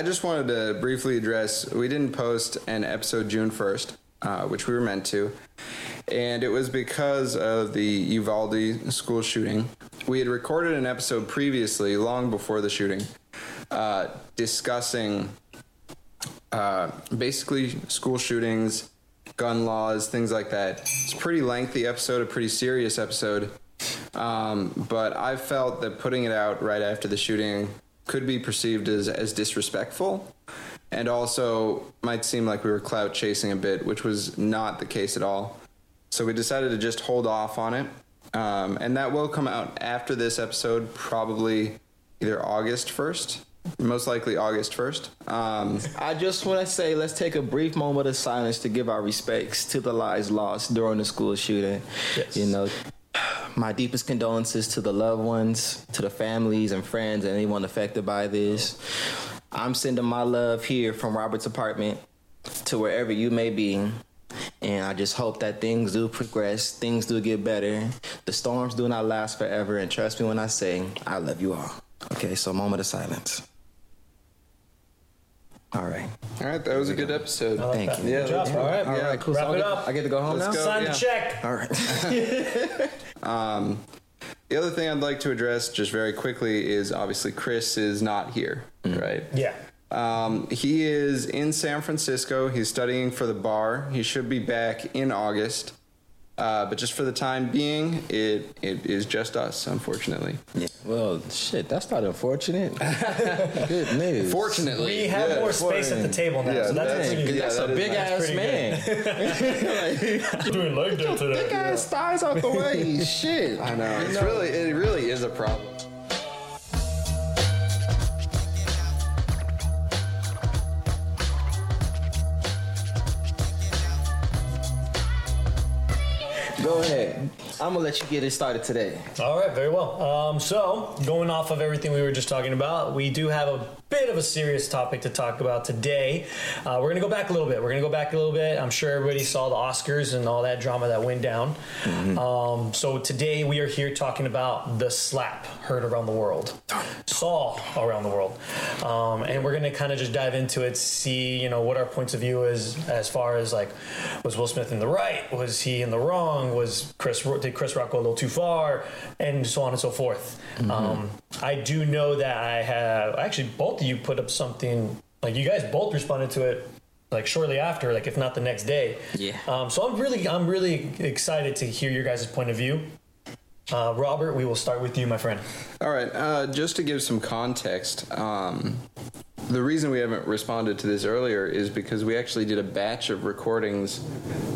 I just wanted to briefly address we didn't post an episode June 1st, uh, which we were meant to. And it was because of the Uvalde school shooting. We had recorded an episode previously, long before the shooting, uh, discussing uh, basically school shootings, gun laws, things like that. It's a pretty lengthy episode, a pretty serious episode. Um, but I felt that putting it out right after the shooting could be perceived as, as disrespectful and also might seem like we were clout chasing a bit, which was not the case at all. So we decided to just hold off on it. Um, and that will come out after this episode, probably either August 1st, most likely August 1st. Um, I just want to say, let's take a brief moment of silence to give our respects to the lives lost during the school shooting. Yes. You know, my deepest condolences to the loved ones, to the families and friends, and anyone affected by this. I'm sending my love here from Robert's apartment to wherever you may be. And I just hope that things do progress, things do get better. The storms do not last forever. And trust me when I say, I love you all. Okay, so moment of silence. All right. all right, that was a good episode. Like Thank that. you. Good job. that's- All right. All Yeah, right, cool. wrap So I it get- up. I get to go home Let's now? go. Sign yeah. the check. All right. Um, the other thing I'd like to address just very quickly is obviously Chris is not here, right? Yeah. Um, he is in San Francisco. He's studying for the bar. He should be back in August. Uh, but just for the time being, it it is just us, unfortunately. Yeah. Well, shit, that's not unfortunate. Good news. Fortunately, We have yeah. more space at the table now, Yeah, so that's, that's pretty good. good. That's a big nice. ass Pretty man. Doing leg day today. Big ass thighs out the way. Shit. I know. It's really it really is a problem. Go ahead. I'm gonna let you get it started today. All right, very well. Um, so, going off of everything we were just talking about, we do have a bit of a serious topic to talk about today. Uh, we're going to go back a little bit. We're going to go back a little bit. I'm sure everybody saw the Oscars and all that drama that went down. Um, so, today we are here talking about the slap heard around the world, saw around the world. Um, and we're going to kind of just dive into it, see, you know, what our points of view is as far as like, was Will Smith in the right? Was he in the wrong? Was Chris, did Chris Rock go a little too far? And so on and so forth. Um, I do know that I have, actually, both of you put up something, like you guys both responded to it like shortly after, like if not the next day. Yeah. Um, so I'm really, I'm really excited to hear your guys' point of view. Uh, Robert, we will start with you, my friend. All right, uh, just to give some context, um, the reason we haven't responded to this earlier is because we actually did a batch of recordings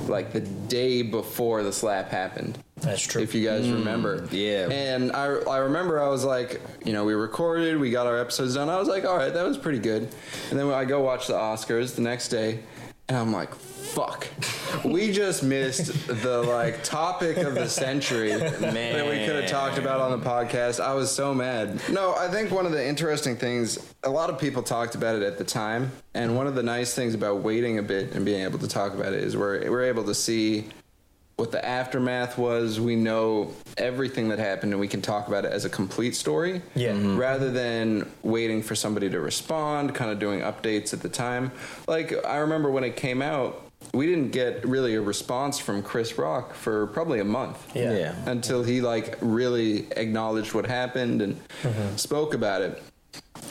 like the day before the slap happened. That's true. If you guys mm. remember. yeah. And I, I remember I was like, you know, we recorded, we got our episodes done. I was like, all right, that was pretty good. And then I go watch the Oscars the next day, and I'm like, fuck. We just missed the like topic of the century that we could have talked about on the podcast. I was so mad. No, I think one of the interesting things, a lot of people talked about it at the time, and one of the nice things about waiting a bit and being able to talk about it is we're we're able to see what the aftermath was. We know everything that happened and we can talk about it as a complete story. Yeah. Mhm. Rather than waiting for somebody to respond, kind of doing updates at the time. Like, I remember when it came out, we didn't get really a response from Chris Rock for probably a month. Yeah. Yeah. Until he, like, really acknowledged what happened and spoke about it.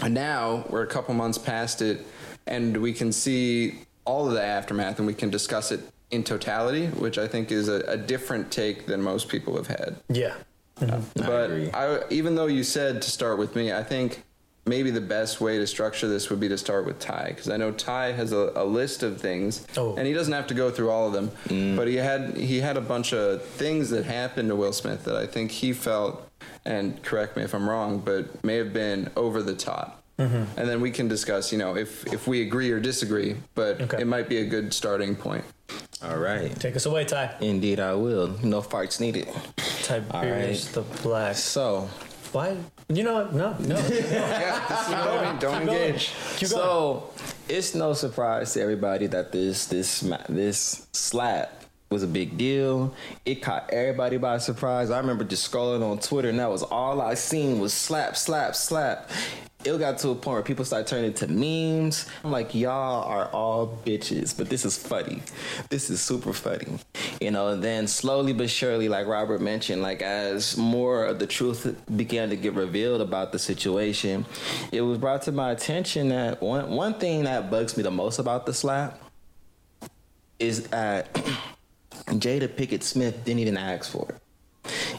And now we're a couple months past it, and we can see all of the aftermath, and we can discuss it in totality, which I think is a, a different take than most people have had. Yeah. Mm-hmm. Uh, but agree. I, even though you said to start with me, I think maybe the best way to structure this would be to start with Ty, because I know Ty has a, a list of things, Oh. and he doesn't have to go through all of them. Mm. But he had he had a bunch of things that happened to Will Smith that I think he felt, and correct me if I'm wrong, but may have been over the top. Mm-hmm. And then we can discuss, you know, if if we agree or disagree. But Okay. it might be a good starting point. All right. Take us away, Ty. Indeed, I will. No farts needed. Tiberius the Black. So, Why? You know what? No, no. Yeah, this is what I mean. Don't Keep engage. Going. so it's no surprise to everybody that this this this slap was a big deal. It caught everybody by surprise. I remember just scrolling on Twitter, and that was all I seen was slap, slap, slap. It got to a point where people started turning to memes. I'm like, y'all are all bitches, but this is funny. This is super funny. You know, and then slowly but surely, like Robert mentioned, like as more of the truth began to get revealed about the situation, it was brought to my attention that one one thing that bugs me the most about the slap is that Jada Pinkett Smith didn't even ask for it.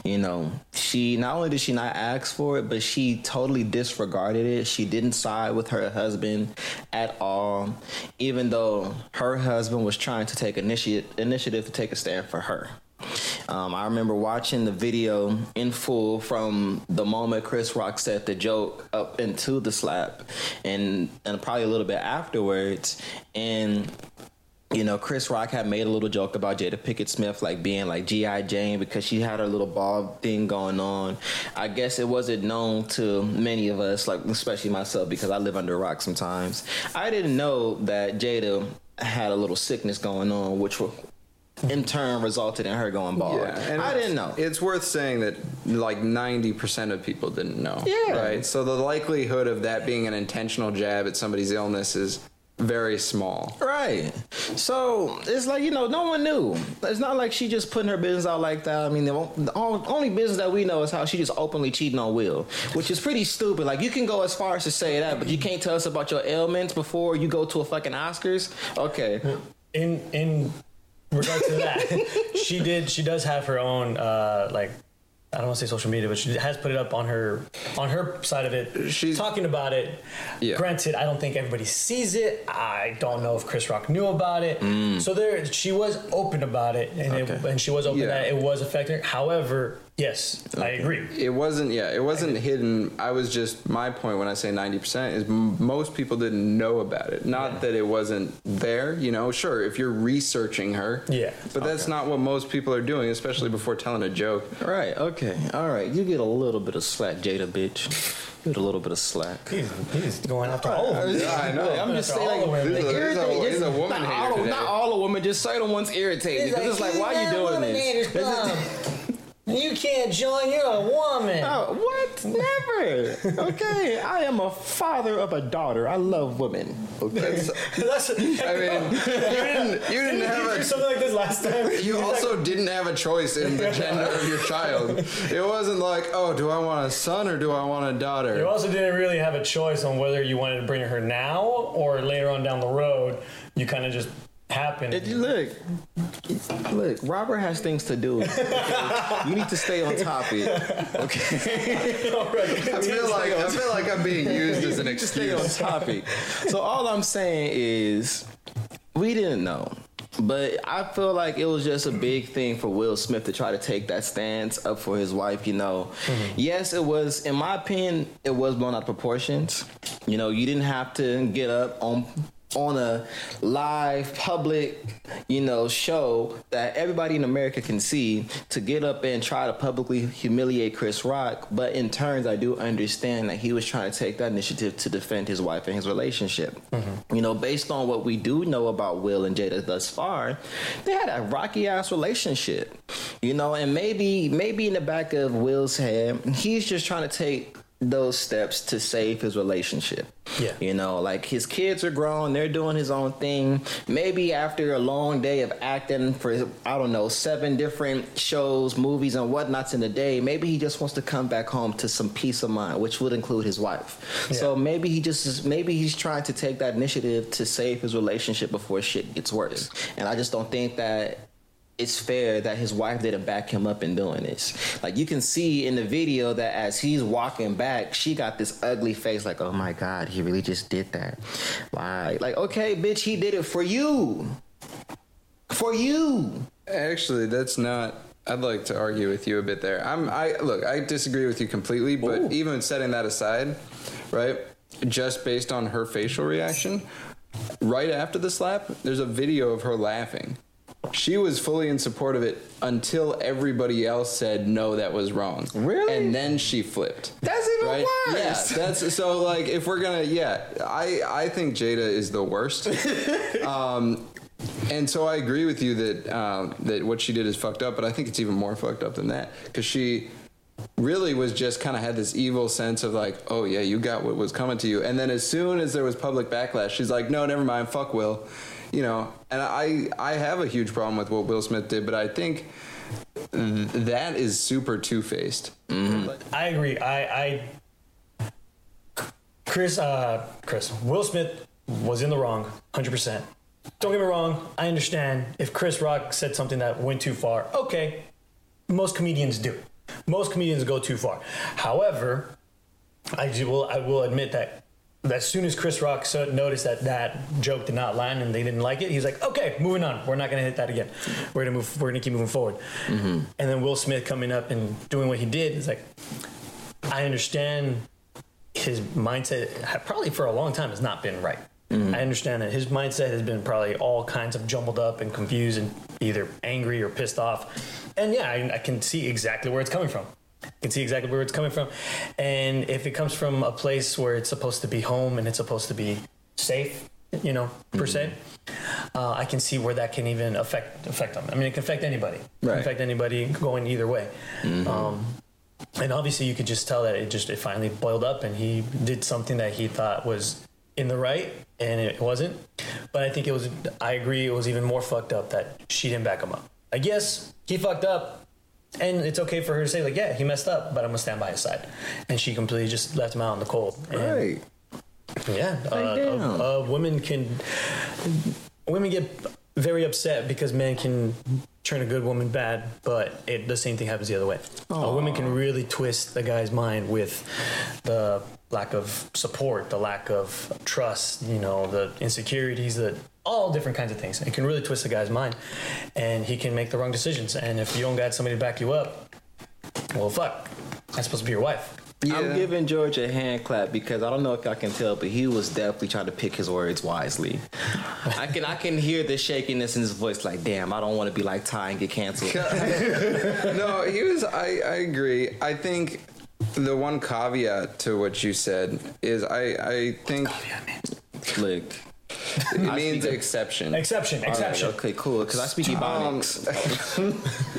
You know, she not only did she not ask for it, but she totally disregarded it. She didn't side with her husband at all, even though her husband was trying to take initiative initiative to take a stand for her. Um, I remember watching the video in full from the moment Chris Rock said the joke up into the slap, and and probably a little bit afterwards, and you know, Chris Rock had made a little joke about Jada Pinkett Smith like being like G.I. Jane because she had her little ball thing going on. I guess it wasn't known to many of us, like especially myself, because I live under a rock sometimes. I didn't know that Jada had a little sickness going on, which in turn resulted in her going bald. Yeah, and I didn't know. It's worth saying that like 90% of people didn't know. Yeah. Right? So the likelihood of that being an intentional jab at somebody's illness is very small. Right. So it's like, you know, no one knew. It's not like she just putting her business out like that. I mean, the, o- the on- only business that we know is how she just openly cheating on Will, which is pretty stupid. Like, you can go as far as to say that, but you can't tell us about your ailments before you go to a fucking Oscars? Okay. in in regard to that, she did. She does have her own uh, like. I don't want to say social media, but she has put it up on her on her side of it. She's- talking about it. Yeah. Granted, I don't think everybody sees it. I don't know if Chris Rock knew about it. Mm. So there, she was open about it, and it, and she was open Yeah. that it was affecting her. However, yes, I agree. It wasn't, yeah, it wasn't hidden. I was just, my point when I say 90% is m- most people didn't know about it. Not that it wasn't there, you know, sure, if you're researching her. Yeah. But that's not what most people are doing, especially before telling a joke. Right. Okay. All right. You get a little bit of slack, Jada, bitch. You get a little bit of slack. He's, he's going after all of them. Yeah, I know. I'm just After saying, all the like, women. the He's a- he's a- a woman not hater all, today. Not all the women, just certain ones irritate me. Because it's like, why are you doing this? You can't join. You're a woman. Oh, what? Never. Okay, I am a father of a daughter. I love women. Okay. That's- That's, I mean, you didn't, you didn't Did you have do a. something like this last time? You also didn't have a choice in the gender of your child. It wasn't like, oh, do I want a son or do I want a daughter? You also didn't really have a choice on whether you wanted to bring her now or later on down the road. You kind of just happened. If you look, look, Robert has things to do. you need to stay on topic. Okay. Right, I feel like I feel like I'm being used as an to stay on excuse. topic. So all I'm saying is, we didn't know. But I feel like it was just a big thing for Will Smith to try to take that stance up for his wife. You know, mm-hmm. yes, it was. In my opinion, it was blown out of proportions. You know, you didn't have to get up on on a live public, you know, show that everybody in America can see to get up and try to publicly humiliate Chris Rock. But in turns, I do understand that he was trying to take that initiative to defend his wife and his relationship. Mm-hmm. You know, based on what we do know about Will and Jada thus far, they had a rocky ass relationship. You know, and maybe maybe in the back of Will's head, he's just trying to take those steps to save his relationship. Yeah. You know, like his kids are grown, they're doing his own thing. Maybe after a long day of acting for, I don't know, seven different shows, movies, and whatnots in a day, maybe he just wants to come back home to some peace of mind, which would include his wife. So maybe he just, is, maybe he's trying to take that initiative to save his relationship before shit gets worse. And I just don't think that it's fair that his wife didn't back him up in doing this. Like you can see in the video that as he's walking back, she got this ugly face, like, "Oh my god, he really just did that." Why? Like, okay, bitch, he did it for you, for you. Actually, that's not. I'd like to argue with you a bit there. I'm. I look. I disagree with you completely. But Ooh. even setting that aside, right? Just based on her facial reaction, right after the slap, there's a video of her laughing. She was fully in support of it until everybody else said no, that was wrong. Really? And then she flipped. That's even right? worse. Yeah, that's so. Like, if we're gonna, yeah, I I think Jada is the worst. um, and so I agree with you that um, that what she did is fucked up, but I think it's even more fucked up than that because she really was just kind of had this evil sense of like, oh yeah, you got what was coming to you. And then as soon as there was public backlash, she's like, no, never mind, fuck Will. You know, and I I have a huge problem with what Will Smith did, but I think th- that is super two faced. I agree. I, I Chris, uh, Chris, Will Smith was in the wrong, hundred percent. Don't get me wrong. I understand if Chris Rock said something that went too far. Okay, most comedians do. Most comedians go too far. However, I do- will. I will admit that. As soon as Chris Rock noticed that that joke did not land and they didn't like it, he's like, "Okay, moving on. We're not gonna hit that again. We're gonna move. We're gonna keep moving forward." Mm-hmm. And then Will Smith coming up and doing what he did is like, I understand his mindset probably for a long time has not been right. Mm-hmm. I understand that his mindset has been probably all kinds of jumbled up and confused and either angry or pissed off. And yeah, I, I can see exactly where it's coming from. Can see exactly where it's coming from. And if it comes from a place where it's supposed to be home and it's supposed to be safe, you know, per se, uh, I can see where that can even affect affect them. I mean, it can affect anybody. It can Right. affect anybody going either way. Um, and obviously you could just tell that it just it finally boiled up and he did something that he thought was in the right and it wasn't but i think it was i agree it was even more fucked up that she didn't back him up i guess he fucked up and it's okay for her to say like yeah he messed up but i'm gonna stand by his side. And she completely just left him out in the cold. And Right. yeah, uh, uh, uh, women can women get very upset because men can turn a good woman bad, but it, the same thing happens the other way. A woman can really twist a guy's mind with the lack of support, the lack of trust, you know, the insecurities, the all different kinds of things. It can really twist a guy's mind, and he can make the wrong decisions. And if you don't got somebody to back you up, well, fuck, that's supposed to be your wife. I'm giving George a hand clap because I don't know if y'all can tell, but he was definitely trying to pick his words wisely. I can I can hear the shakiness in his voice, like, damn, I don't want to be like Ty and get canceled. no, he was. I, I agree. I think the one caveat to what you said is I I think like it means speak- exception. Exception, all right, exception. okay, cool, because I speak Um, Ebonics.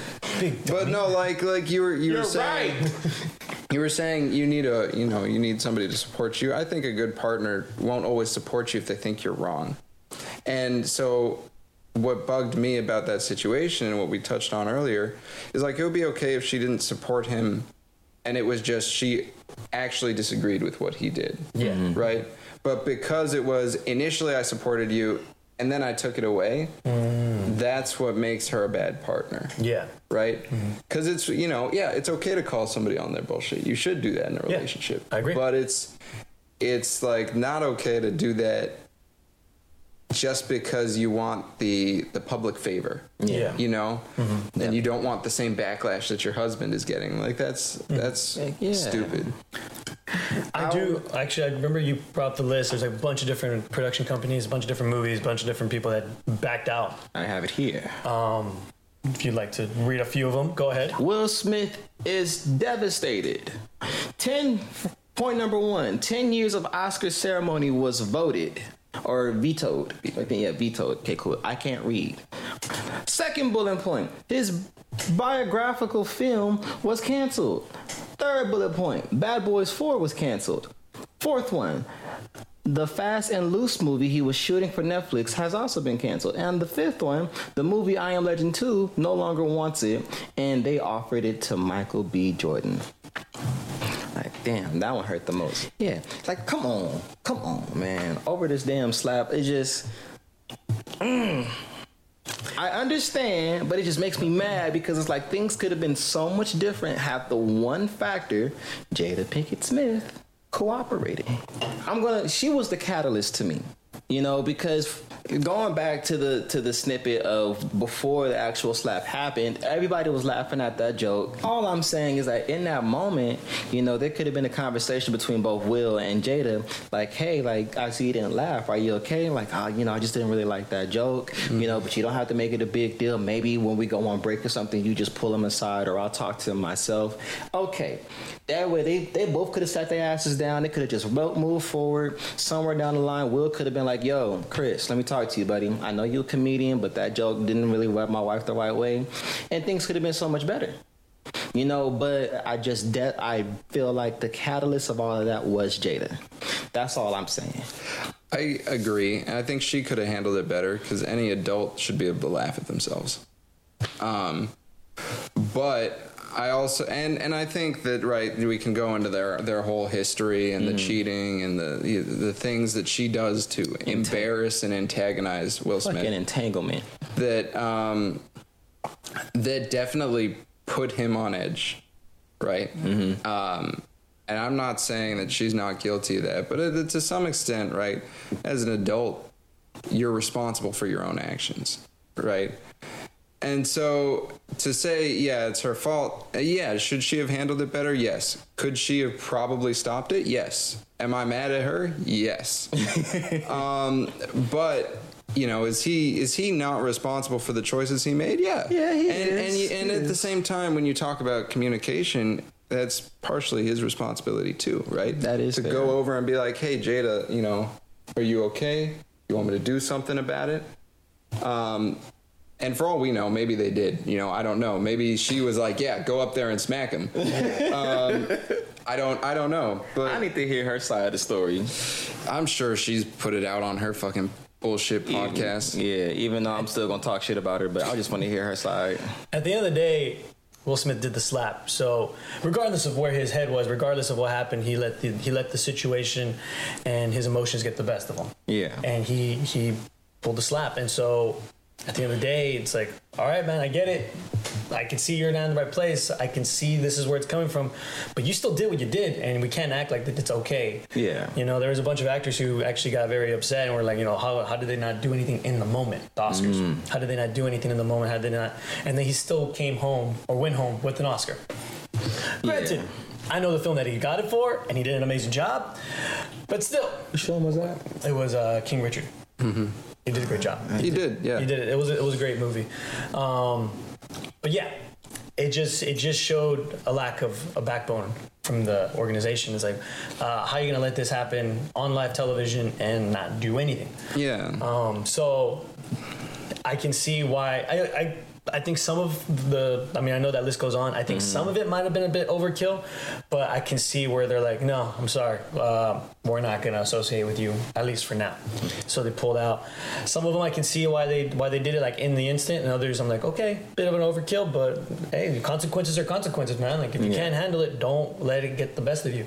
Big but no, like like you were you were You're saying. right. You were saying you need a you know you need somebody to support you. I think a good partner won't always support you if they think you're wrong. And so what bugged me about that situation and what we touched on earlier is like it would be okay if she didn't support him and it was just she actually disagreed with what he did. Yeah. Mhm. Right? But because it was initially I supported you and then I took it away, that's what makes her a bad partner Yeah. right? Mm-hmm. Because it's you know yeah, it's okay to call somebody on their bullshit. You should do that in a Yeah, relationship. I agree. But it's it's like not okay to do that just because you want the the public favor. Yeah. You know, Mm-hmm. and you don't want the same backlash that your husband is getting. Like that's Mm. that's Yeah. stupid. I do actually. I remember you brought up the list. There's a bunch of different production companies, a bunch of different movies, a bunch of different people that backed out. I have it here. Um, If you'd like to read a few of them, go ahead. Will Smith is devastated. 10 point number 1, 10 years of Oscar ceremony was voted or vetoed. I think yeah, vetoed. Okay, cool. I can't read. Second bullet point. His biographical film was canceled. Third bullet point. Bad Boys 4 was canceled. Fourth one. The Fast and Loose movie he was shooting for Netflix has also been canceled. And the fifth one, the movie I Am Legend 2, no longer wants it, and they offered it to Michael B. Jordan. Like, damn, that one hurt the most. Yeah, like, come on, come on, man. Over this damn slap, it just. Mm. I understand, but it just makes me mad because it's like things could have been so much different had the one factor, Jada Pinkett Smith, cooperated. I'm gonna. She was the catalyst to me, you know, because going back to the to the snippet of before the actual slap happened, everybody was laughing at that joke. All I'm saying is that in that moment, you know, there could have been a conversation between both Will and Jada, like, hey, like I see you didn't laugh. Are you okay? Like, oh, you know, I just didn't really like that joke, you know, but you don't have to make it a big deal. Maybe when we go on break or something, you just pull them aside, or I'll talk to them myself. Okay, that way they they both could have sat their asses down. They could have just moved forward. Somewhere down the line, Will could have been like, "Yo, Chris, let me talk to you, buddy. I know you're a comedian, but that joke didn't really rub my wife the right way, and things could have been so much better." You know, but I just de- I feel like the catalyst of all of that was Jada. That's all I'm saying. I agree, and I think she could have handled it better because any adult should be able to laugh at themselves. Um, but I also and and I think that right we can go into their their whole history and the cheating and the the, the things that she does to embarrass and antagonize Will Smith. Like an entanglement. that um, that definitely put him on edge, right? Um, and I'm not saying that she's not guilty of that, but it, to some extent, right? As an adult, you're responsible for your own actions, right? And so to say, yeah, it's her fault. uh, Yeah, should she have handled it better? Yes. Could she have probably stopped it? Yes. Am I mad at her? Yes. um, but you know, is he is he not responsible for the choices he made? Yeah. Yeah, he and, is. And, you- and at the same time, when you talk about communication, that's partially his responsibility too, right? That is to fair. go over and be like, "Hey, Jada, you know, are you okay? You want me to do something about it?" Um, and for all we know, maybe they did. You know, I don't know. Maybe she was like, "Yeah, go up there and smack him." um, I don't. I don't know. But I need to hear her side of the story. I'm sure she's put it out on her fucking bullshit podcast. Yeah, even though I'm still gonna talk shit about her, but I just want to hear her side. At the end of the day, Will Smith did the slap. So regardless of where his head was, regardless of what happened, he let the he let the situation and his emotions get the best of him. Yeah. And he he pulled the slap. And so at the end of the day, it's like, all right, man, I get it. I can see you're not in the right place. I can see this is where it's coming from, but you still did what you did, and we can't act like that it's okay. Yeah. You know, there was a bunch of actors who actually got very upset and were like, you know, how, how did they not do anything in the moment? The Oscars. Mm. How did they not do anything in the moment? How did they not? And then he still came home or went home with an Oscar. Granted, I know the film that he got it for, and he did an amazing job, but still, Which film was that? it was uh, King Richard. He did a great job. He did. Yeah. He did it. It was a, it was a great movie. Um, but yeah, it just it just showed a lack of a backbone from the organization. It's like, uh, how are you gonna let this happen on live television and not do anything? Yeah. Um, so I can see why I, I I think some of the I mean I know that list goes on. I think some of it might have been a bit overkill, but I can see where they're like, no, I'm sorry, uh, we're not gonna associate with you at least for now. So they pulled out. Some of them I can see why they why they did it like in the instant, and others I'm like, okay, bit of an overkill, but hey, the consequences are consequences, man. Like if you Yeah. can't handle it, don't let it get the best of you.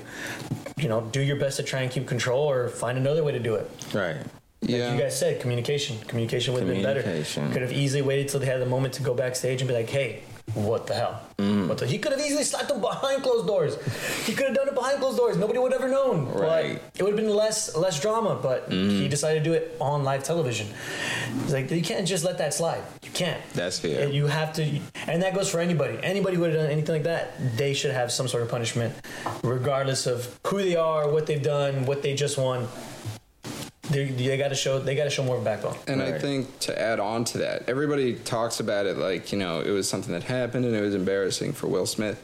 You know, do your best to try and keep control, or find another way to do it. Right. Like yeah. you guys said, communication. Communication would have been better. Could have easily waited till they had the moment to go backstage and be like, "Hey, what the hell?" Mm. What the? He could have easily slapped them behind closed doors. He could have done it behind closed doors. Nobody would have ever known. Right. Mm. But it would have been less less drama. But he decided to do it on live television. It's like you can't just let that slide. You can't. That's fair. And You have to, and that goes for anybody. Anybody who would have done anything like that, they should have some sort of punishment, regardless of who they are, what they've done, what they just won. They, they got to show. They got to show more backbone. And I think to add on to that, everybody talks about it like, you know, it was something that happened and it was embarrassing for Will Smith.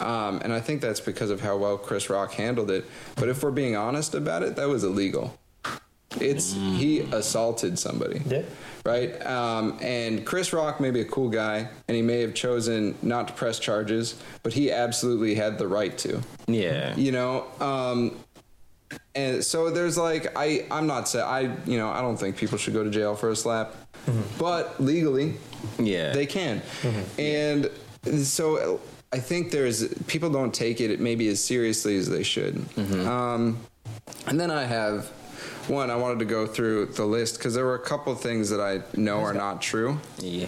Um, and I think that's because of how well Chris Rock handled it. But if we're being honest about it, that was illegal. It's he assaulted somebody. Yeah. Right? Um, and Chris Rock may be a cool guy and he may have chosen not to press charges, but he absolutely had the right to Yeah. you know um and so there's like i i'm not saying i you know i don't think people should go to jail for a slap. Mm-hmm. But legally Yeah. they can. Mm-hmm. And so i think there's people don't take it maybe as seriously as they should. Mm-hmm. Um and then i have one i wanted to go through the list because there were a couple things that i know are not true yeah.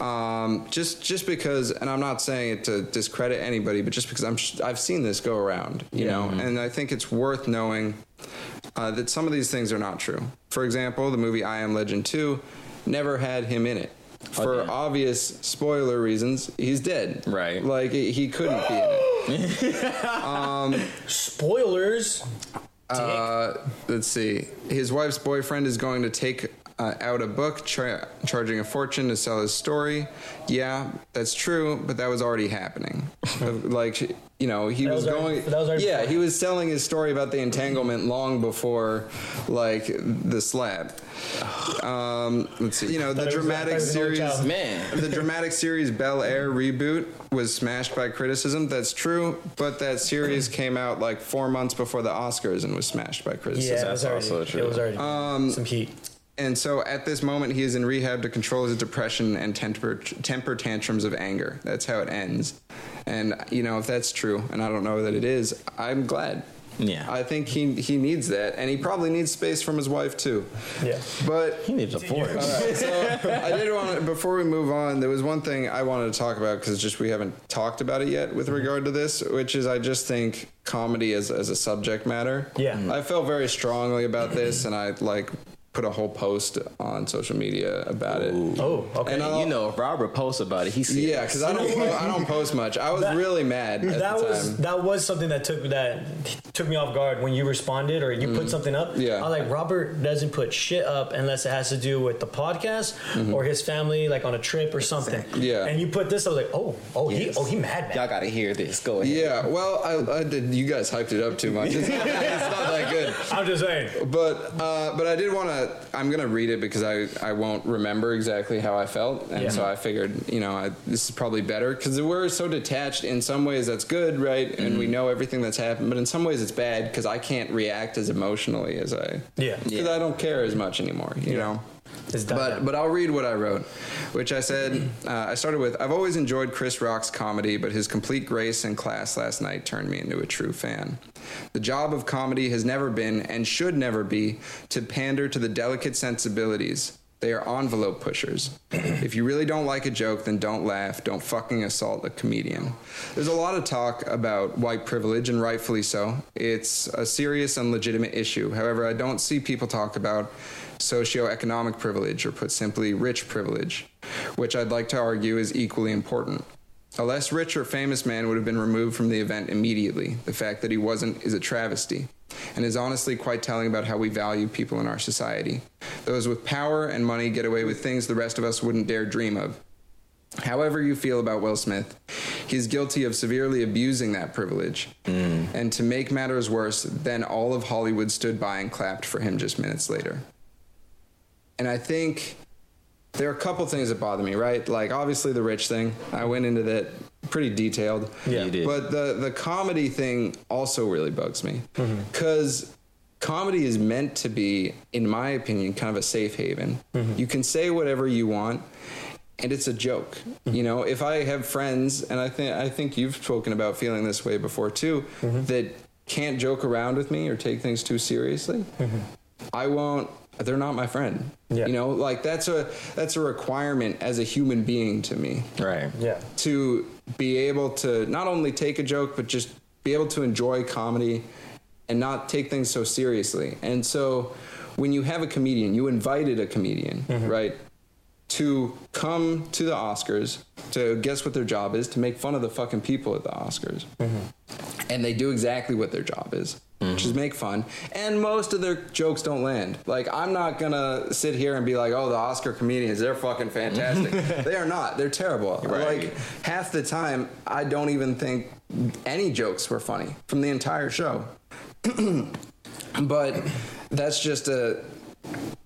um, just just because, and I'm not saying it to discredit anybody, but just because I'm sh- I've seen this go around, you know, and I think it's worth knowing uh, that some of these things are not true. For example, the movie I Am Legend Two never had him in it. For Okay. obvious spoiler reasons, he's dead. Right. Like he couldn't be in it. Spoilers. Uh, let's see. His wife's boyfriend is going to take uh, out a book tra- charging a fortune to sell his story. Yeah, that's true, but that was already happening. like, you know, he That was, was already- going. was yeah, before. he was telling his story about the entanglement long before, like, the slap. Um, let's see. You know, the Thought it was- dramatic was series. Man. The dramatic series Bel Air reboot was smashed by criticism. That's true, but that series came out like four months before the Oscars and was smashed by criticism. Yeah, it That's already, also true. it was already Um, some heat. And so at this moment, he is in rehab to control his depression and temper, temper tantrums of anger. That's how it ends. And, you know, if that's true, and I don't know that it is, I'm glad. Yeah. I think he, he needs that. And he probably needs space from his wife, too. Yeah. But He needs a force. so I did want to, before we move on, there was one thing I wanted to talk about because just we haven't talked about it yet with mm-hmm. regard to this, which is I just think comedy as, as a subject matter. Yeah. Mm. I felt very strongly about this and I like put a whole post on social media about it. Oh, okay. And I'll- you know, if Robert posts about it, he said, Yeah, because I don't po- I don't post much. I was That- really mad at that the was that was something that took that took me off guard when you responded or you put something up. Mm. Yeah. I was like Robert doesn't put shit up unless it has to do with the podcast or his family, like on a trip or something. Mm-hmm. Yeah. And you put this, I was like, oh, oh, he, oh, he mad, Y'all gotta hear this. Go ahead. Yeah, well, I, I did. You guys hyped it up too much. It's not, it's not that good. I'm just saying. But uh, but I did want to. I'm gonna read it because I I won't remember exactly how I felt, and Yeah. so I figured you know I, this is probably better because we're so detached. In some ways, that's good, right? And Mm-hmm. we know everything that's happened. But in some ways, it's bad because I can't react as emotionally as I. Yeah. Because I don't care as much anymore. You know. But but I'll read what I wrote, which I said uh, I started with. I've always enjoyed Chris Rock's comedy, but his complete grace and class last night turned me into a true fan. The job of comedy has never been and should never be to pander to the delicate sensibilities. They are envelope pushers. if you really don't like a joke, then don't laugh. Don't fucking assault a comedian. There's a lot of talk about white privilege, and rightfully so. It's a serious and legitimate issue. However, I don't see people talk about socioeconomic privilege, or put simply, rich privilege, which I'd like to argue is equally important. A less rich or famous man would have been removed from the event immediately. The fact that he wasn't is a travesty, and is honestly quite telling about how we value people in our society. Those with power and money get away with things the rest of us wouldn't dare dream of. However, you feel about Will Smith, he's guilty of severely abusing that privilege. Mm. And to make matters worse, then all of Hollywood stood by and clapped for him just minutes later. And I think there are a couple things that bother me, right? Like obviously the rich thing. I went into that pretty detailed. Yeah. You did. But the the comedy thing also really bugs me mm-hmm. because comedy is meant to be, in my opinion, kind of a safe haven. Mm-hmm. You can say whatever you want. And it's a joke, mm-hmm. you know. If I have friends, and I think I think you've spoken about feeling this way before too, that can't joke around with me or take things too seriously, I won't. They're not my friend. Yeah. You know, like that's a that's a requirement as a human being to me Right. yeah. to be able to not only take a joke but just be able to enjoy comedy and not take things so seriously. And so when you have a comedian, you invited a comedian, mm-hmm. right? To come to the Oscars to guess what their job is to make fun of the fucking people at the Oscars. Mm-hmm. And they do exactly what their job is, which is mm-hmm. make fun. And most of their jokes don't land. Like, I'm not gonna sit here and be like, oh, the Oscar comedians, they're fucking fantastic. they are not. They're terrible. Right. Like, half the time, I don't even think any jokes were funny from the entire show. but that's just a.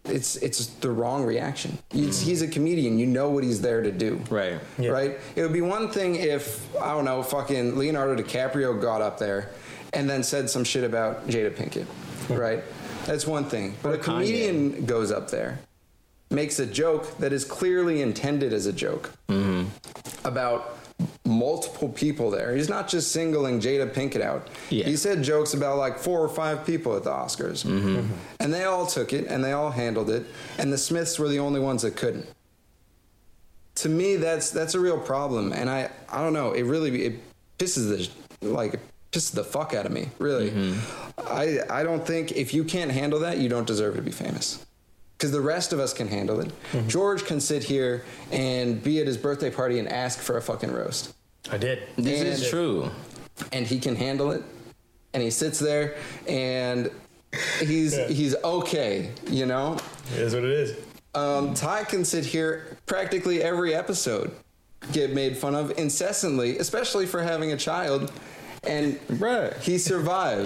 It's it's the wrong reaction. He's, mm. he's a comedian. You know what he's there to do. Right. Yeah. Right. It would be one thing if I don't know, fucking Leonardo DiCaprio got up there and then said some shit about Jada Pinkett. Right. That's one thing. But a Kanye. comedian goes up there, makes a joke that is clearly intended as a joke mm-hmm. about multiple people there. He's not just singling Jada Pinkett out. Yeah. He said jokes about like four or five people at the Oscars. Mm-hmm. Mm-hmm. And they all took it and they all handled it. And the Smiths were the only ones that couldn't. To me, that's that's a real problem. And I, I don't know, it really it pisses the like pisses the fuck out of me, really. Mm-hmm. I I don't think if you can't handle that, you don't deserve to be famous because the rest of us can handle it. George can sit here and be at his birthday party and ask for a fucking roast, I did. This And- is true. and he can handle it. And he sits there and he's Yeah. he's okay, you know. It is what it is. Um, Ty can sit here practically every episode, get made fun of incessantly, especially for having a child, and Bruh. he survives.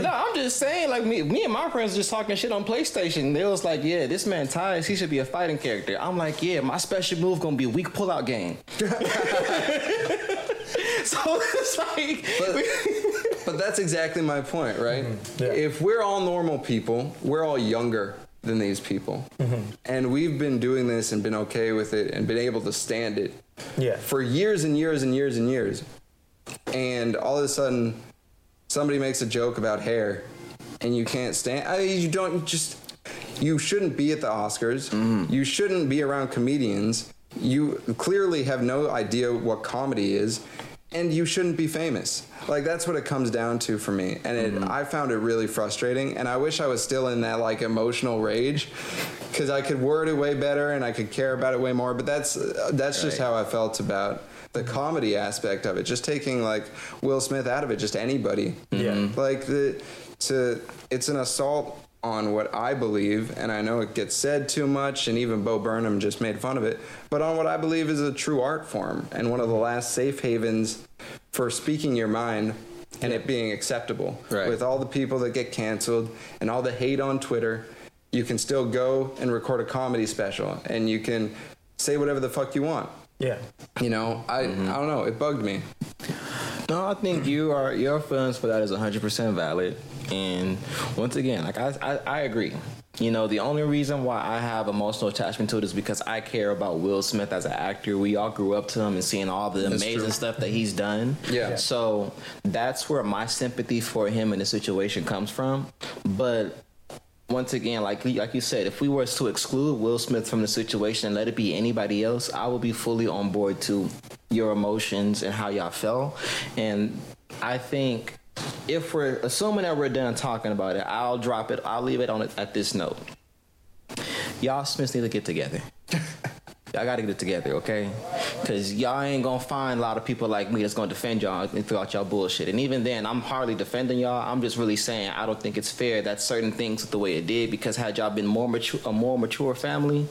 No, I'm just saying, like me, me and my friends just talking shit on PlayStation. They was like, "Yeah, this man ties, he should be a fighting character." I'm like, "Yeah, my special move gonna be a weak pullout game." so it's like, But, but that's exactly my point, right? Mm-hmm. Yeah. If we're all normal people, we're all younger than these people. Mm-hmm. And we've been doing this and been okay with it and been able to stand it Yeah. for years and years and years and years. And all of a sudden, somebody makes a joke about hair and you can't stand I mean, you don't just you shouldn't be at the Oscars. Mm-hmm. You shouldn't be around comedians. You clearly have no idea what comedy is and you shouldn't be famous. Like that's what it comes down to for me. And it, mm-hmm. I found it really frustrating and I wish I was still in that like emotional rage cuz I could word it way better and I could care about it way more, but that's that's just how I felt about the comedy aspect of it. Just taking like Will Smith out of it, just anybody. Yeah. Like the to it's an assault on what I believe, and I know it gets said too much, and even Bo Burnham just made fun of it, but on what I believe is a true art form and one of the last safe havens for speaking your mind and it being acceptable. Right. With all the people that get canceled and all the hate on Twitter, you can still go and record a comedy special and you can say whatever the fuck you want. Yeah. You know, I mm-hmm. I don't know. It bugged me. No, I think you are your feelings for that is 100% valid. And once again, like I, I, I agree. You know, the only reason why I have emotional attachment to it is because I care about Will Smith as an actor. We all grew up to him and seeing all the amazing true. stuff that he's done. Yeah. So that's where my sympathy for him in the situation comes from. But once again, like like you said, if we were to exclude Will Smith from the situation and let it be anybody else, I would be fully on board to your emotions and how y'all felt. And I think if we're assuming that we're done talking about it, I'll drop it. I'll leave it on it at this note. Y'all Smiths need to get together. Y'all gotta get it together, okay? Cause y'all ain't gonna find a lot of people like me that's gonna defend y'all and throughout y'all bullshit. And even then, I'm hardly defending y'all. I'm just really saying I don't think it's fair that certain things the way it did. Because had y'all been more mature, a more mature family,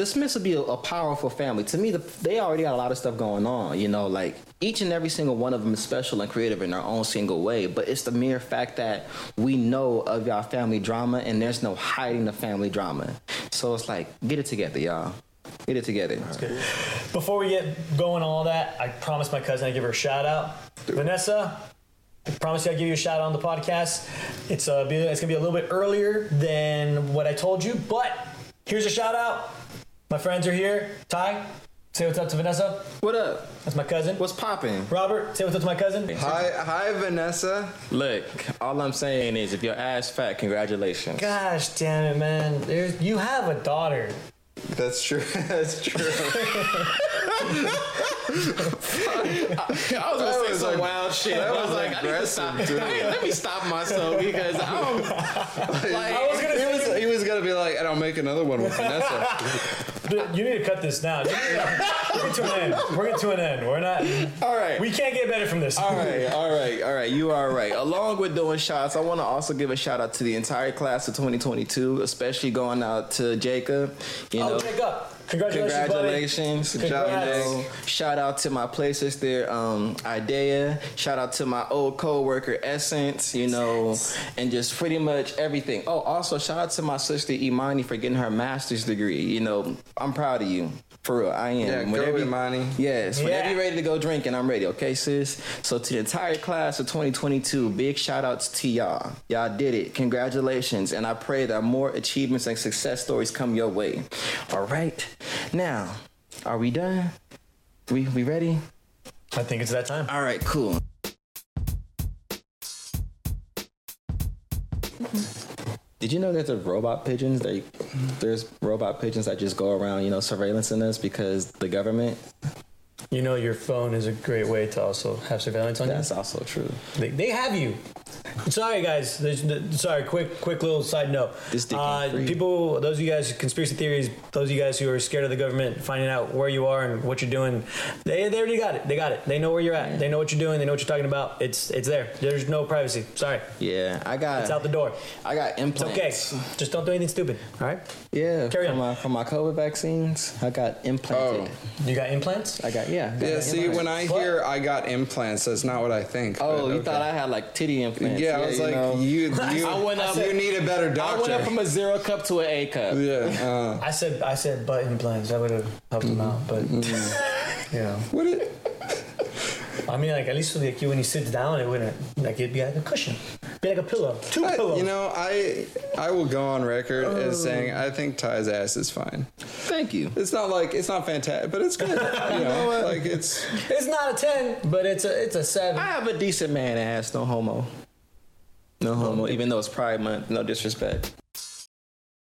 the Smiths would be a, a powerful family. To me, the, they already got a lot of stuff going on. You know, like each and every single one of them is special and creative in their own single way. But it's the mere fact that we know of y'all family drama, and there's no hiding the family drama. So it's like, get it together, y'all. Get it together. Before we get going on all that, I promised my cousin I'd give her a shout out. Vanessa, I promise you I'll give you a shout out on the podcast. It's uh, it's gonna be a little bit earlier than what I told you, but here's a shout out. My friends are here. Ty, say what's up to Vanessa. What up? That's my cousin. What's popping? Robert, say what's up to my cousin. Hi, hi, Vanessa. Look, all I'm saying is, if your ass fat, congratulations. Gosh damn it, man. There's, you have a daughter. That's true. That's true. I was That gonna say some ag- wild shit. that I was was like, I need to stop. aggressive, dude. Hey, let me stop myself because I'm like, I was gonna he was he was gonna be like, and I'll make another one with Vanessa. Dude, you need to cut this now. You need to- We're to an end. We're to an end. We're not. all right. We can't get better from this. all right, all right, all right. You are right. Along with doing shots, I want to also give a shout out to the entire class of 2022, especially going out to Jacob. You oh, know, Oh, Jacob. Congratulations, Congratulations. buddy. Congrats. You know, shout out to my play sister, um, Idea. Shout out to my old co-worker, Essence, you know, and just pretty much everything. Oh, also shout out to my sister, Imani, for getting her master's degree. You know, I'm proud of you. For real, I am. Yeah, go, Whenever you- Imani. Yes, whenever Yeah. you're ready to go drinking, I'm ready. Okay, sis. So to the entire class of 2022, big shout outs to y'all. Y'all did it. Congratulations, and I pray that more achievements and success stories come your way. All right, now, are we done? We we ready? I think it's that time. All right, cool. Did you know that there's robot pigeons? They, there's robot pigeons that just go around, you know, surveillancing us because the government. You know your phone is a great way to also have surveillance on you. That's also true. They, they have you. Sorry, guys. There's, sorry, quick, quick little side note. This uh, people, those of you guys, conspiracy theories, those of you guys who are scared of the government finding out where you are and what you're doing, they, they already got it. They got it. They know where you're at. They know what you're doing. They know what you're talking about. It's it's there. There's no privacy. Sorry, Yeah, I got. it's out the door. I got It's implants. okay. Just don't do anything stupid. All right. Yeah, Carry from on. my from my COVID vaccines, I got implanted. You got implants? I got yeah. I Yeah, got see, implants. when I What? hear I got implants, that's not what I think. Oh, you okay. thought I had like titty implants? Yeah, I was like, know. you, you, I went up- you need a better doctor. I went up from a zero cup to an A cup. yeah. Uh, I said I said butt implants. That would have helped him out, but Mm-hmm. you know, what it? I mean, like at least for like you when he sits down, it wouldn't like it'd be like a cushion, be like a pillow, two I, pillows. you know, I I will go on record Oh. as saying I think Ty's ass is fine. Thank you. It's not like it's not fantastic, but it's good. You know, like it's it's not a ten, but it's a it's a seven. I have a decent man ass, no homo. No homo, even though it's Pride Month. No disrespect.